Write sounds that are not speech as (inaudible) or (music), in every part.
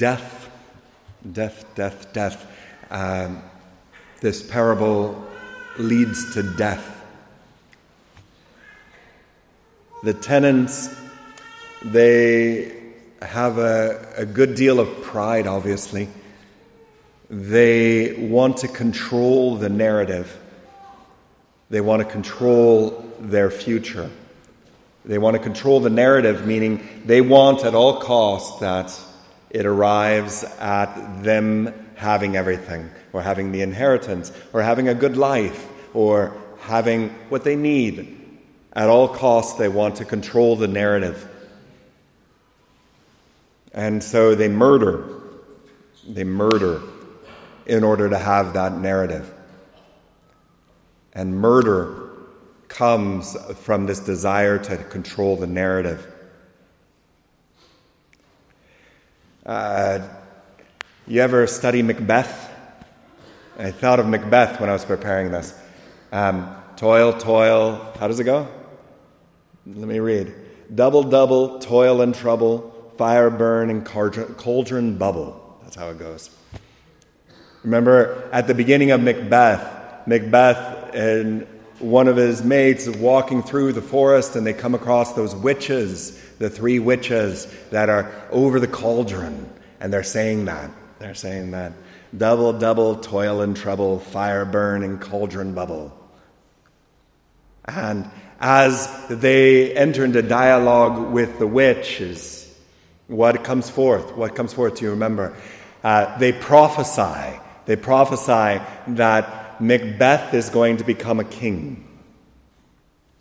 death, death, death, death. Um, this parable leads to death. The tenants, they have a, a good deal of pride, obviously. They want to control the narrative, they want to control their future. They want to control the narrative, meaning they want at all costs that it arrives at them having everything, or having the inheritance, or having a good life, or having what they need. At all costs, they want to control the narrative. And so they murder. They murder in order to have that narrative. And murder comes from this desire to control the narrative. Uh, you ever study Macbeth? I thought of Macbeth when I was preparing this. Um, toil, toil. How does it go? Let me read. Double, double, toil and trouble, fire burn and cauldron bubble. That's how it goes. Remember at the beginning of Macbeth, Macbeth and one of his mates walking through the forest and they come across those witches, the three witches that are over the cauldron. And they're saying that. They're saying that. Double, double, toil and trouble, fire burn and cauldron bubble. And as they enter into dialogue with the witches, what comes forth? What comes forth? Do you remember? Uh, they prophesy. They prophesy that Macbeth is going to become a king.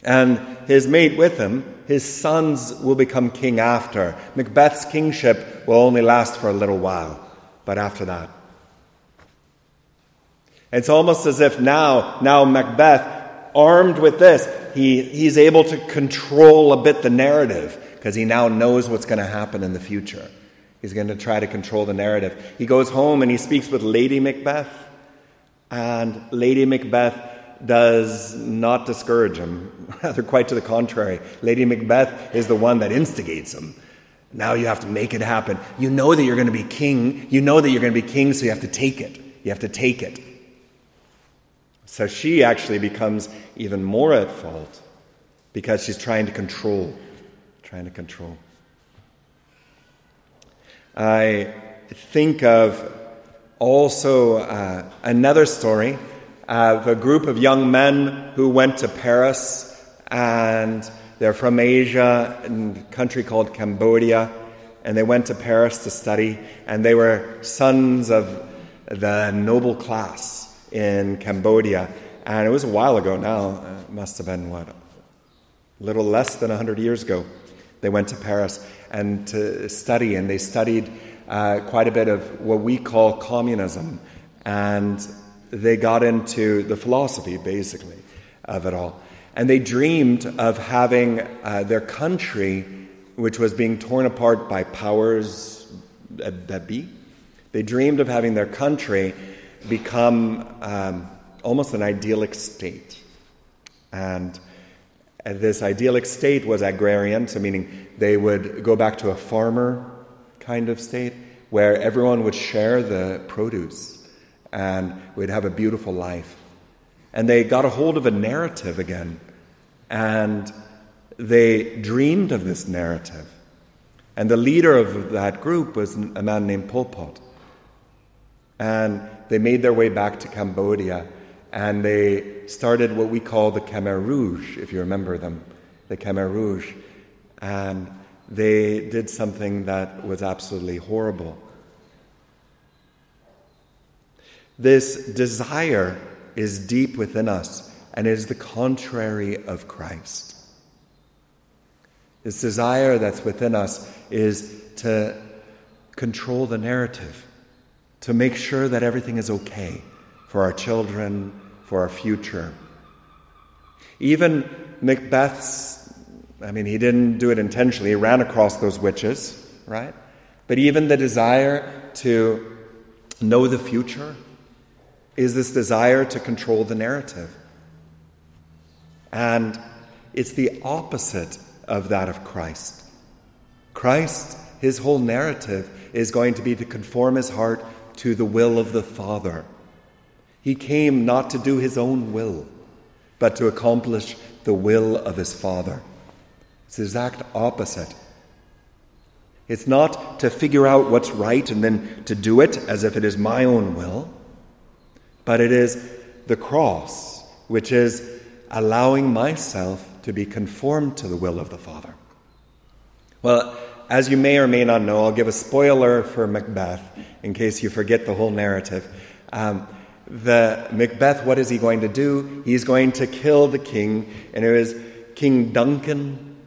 And his mate with him, his sons will become king after. Macbeth's kingship will only last for a little while, but after that. It's almost as if now, now Macbeth, armed with this, he, he's able to control a bit the narrative because he now knows what's going to happen in the future. He's going to try to control the narrative. He goes home and he speaks with Lady Macbeth, and Lady Macbeth does not discourage him. (laughs) Rather, quite to the contrary. Lady Macbeth is the one that instigates him. Now you have to make it happen. You know that you're going to be king. You know that you're going to be king, so you have to take it. You have to take it. So she actually becomes even more at fault because she's trying to control, trying to control. I think of also uh, another story of a group of young men who went to Paris and they're from Asia, in a country called Cambodia, and they went to Paris to study, and they were sons of the noble class in Cambodia. And it was a while ago now. It must have been, what, a little less than 100 years ago. They went to Paris and to study, and they studied uh, quite a bit of what we call communism. And they got into the philosophy, basically, of it all. And they dreamed of having uh, their country, which was being torn apart by powers that be, they dreamed of having their country become um, almost an idyllic state. And this idyllic state was agrarian, so meaning they would go back to a farmer kind of state where everyone would share the produce and we'd have a beautiful life. And they got a hold of a narrative again, and they dreamed of this narrative. And the leader of that group was a man named Pol Pot. And they made their way back to Cambodia and they started what we call the Khmer Rouge, if you remember them, the Khmer Rouge. And they did something that was absolutely horrible. This desire is deep within us and is the contrary of Christ. This desire that's within us is to control the narrative to make sure that everything is okay for our children, for our future. Even Macbeth's, I mean, he didn't do it intentionally, he ran across those witches, right? But even the desire to know the future is this desire to control the narrative. And it's the opposite of that of Christ. Christ his whole narrative is going to be to conform his heart to the will of the Father. He came not to do his own will, but to accomplish the will of his Father. It's the exact opposite. It's not to figure out what's right and then to do it as if it is my own will, but it is the cross, which is allowing myself to be conformed to the will of the Father. Well, as you may or may not know, I'll give a spoiler for Macbeth in case you forget the whole narrative. Um, the Macbeth, what is he going to do? He's going to kill the king, and it was King Duncan,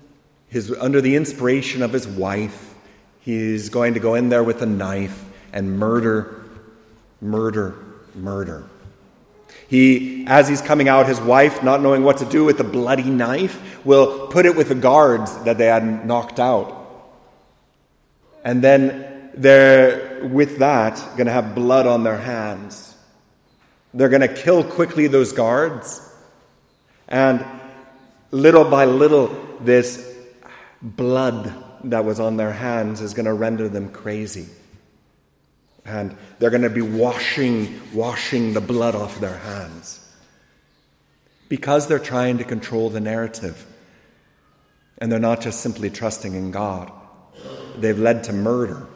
his, under the inspiration of his wife. He's going to go in there with a knife and murder, murder, murder. He, as he's coming out, his wife, not knowing what to do with the bloody knife, will put it with the guards that they had knocked out. And then they're, with that, going to have blood on their hands. They're going to kill quickly those guards. And little by little, this blood that was on their hands is going to render them crazy. And they're going to be washing, washing the blood off their hands. Because they're trying to control the narrative. And they're not just simply trusting in God they've led to murder.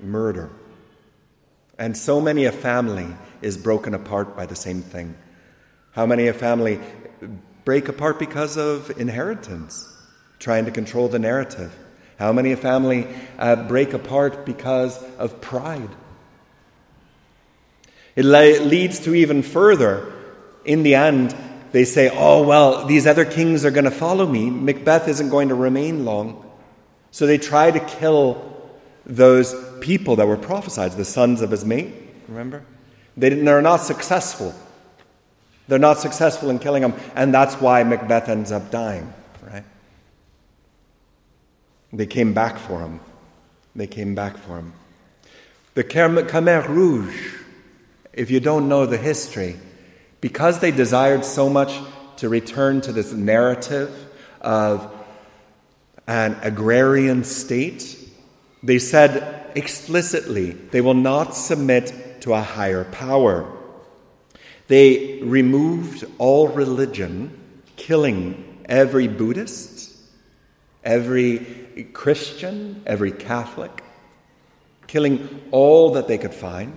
Murder. And so many a family is broken apart by the same thing. How many a family break apart because of inheritance, trying to control the narrative? How many a family uh, break apart because of pride? It le- leads to even further. In the end, they say, oh, well, these other kings are going to follow me. Macbeth isn't going to remain long. So they try to kill those people that were prophesied, the sons of his mate, remember? They they're not successful. They're not successful in killing him, and that's why Macbeth ends up dying? They came back for him. They came back for him. The Khmer Rouge, if you don't know the history, because they desired so much to return to this narrative of an agrarian state, they said explicitly they will not submit to a higher power. They removed all religion, killing every Buddhist, every Christian, every Catholic, killing all that they could find.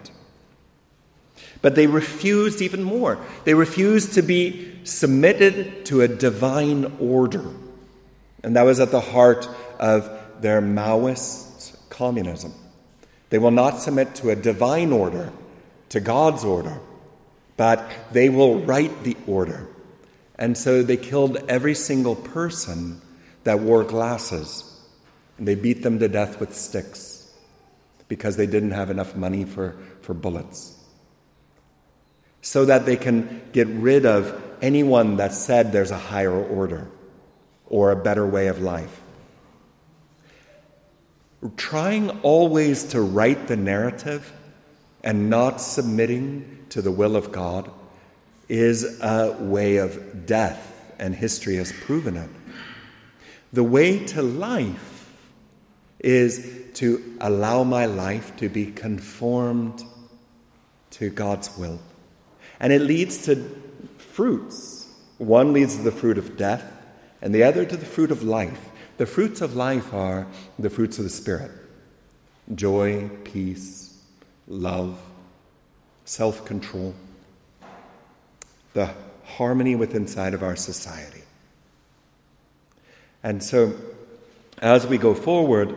But they refused even more. They refused to be submitted to a divine order. And that was at the heart of their Maoist communism. They will not submit to a divine order, to God's order, but they will write the order. And so they killed every single person that wore glasses. And they beat them to death with sticks because they didn't have enough money for, for bullets. So that they can get rid of anyone that said there's a higher order or a better way of life. Trying always to write the narrative and not submitting to the will of God is a way of death, and history has proven it. The way to life is to allow my life to be conformed to God's will. And it leads to fruits. One leads to the fruit of death, and the other to the fruit of life. The fruits of life are the fruits of the Spirit joy, peace, love, self control, the harmony within inside of our society. And so, as we go forward,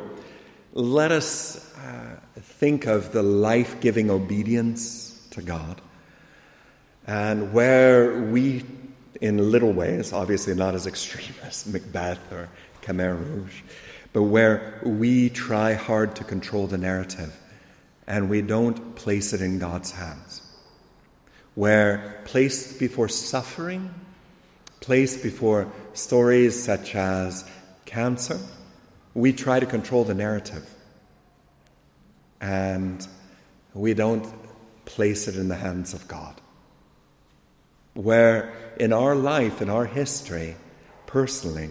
let us uh, think of the life giving obedience to God and where we in little ways, obviously not as extreme as Macbeth or Khmer Rouge, but where we try hard to control the narrative and we don't place it in God's hands. Where placed before suffering, placed before stories such as cancer, we try to control the narrative. And we don't place it in the hands of God. Where in our life, in our history, personally,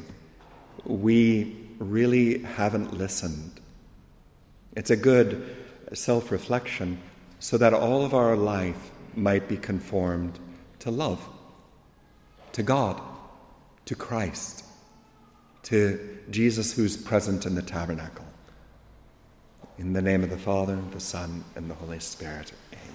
we really haven't listened. It's a good self reflection so that all of our life might be conformed to love, to God, to Christ, to Jesus who's present in the tabernacle. In the name of the Father, the Son, and the Holy Spirit. Amen.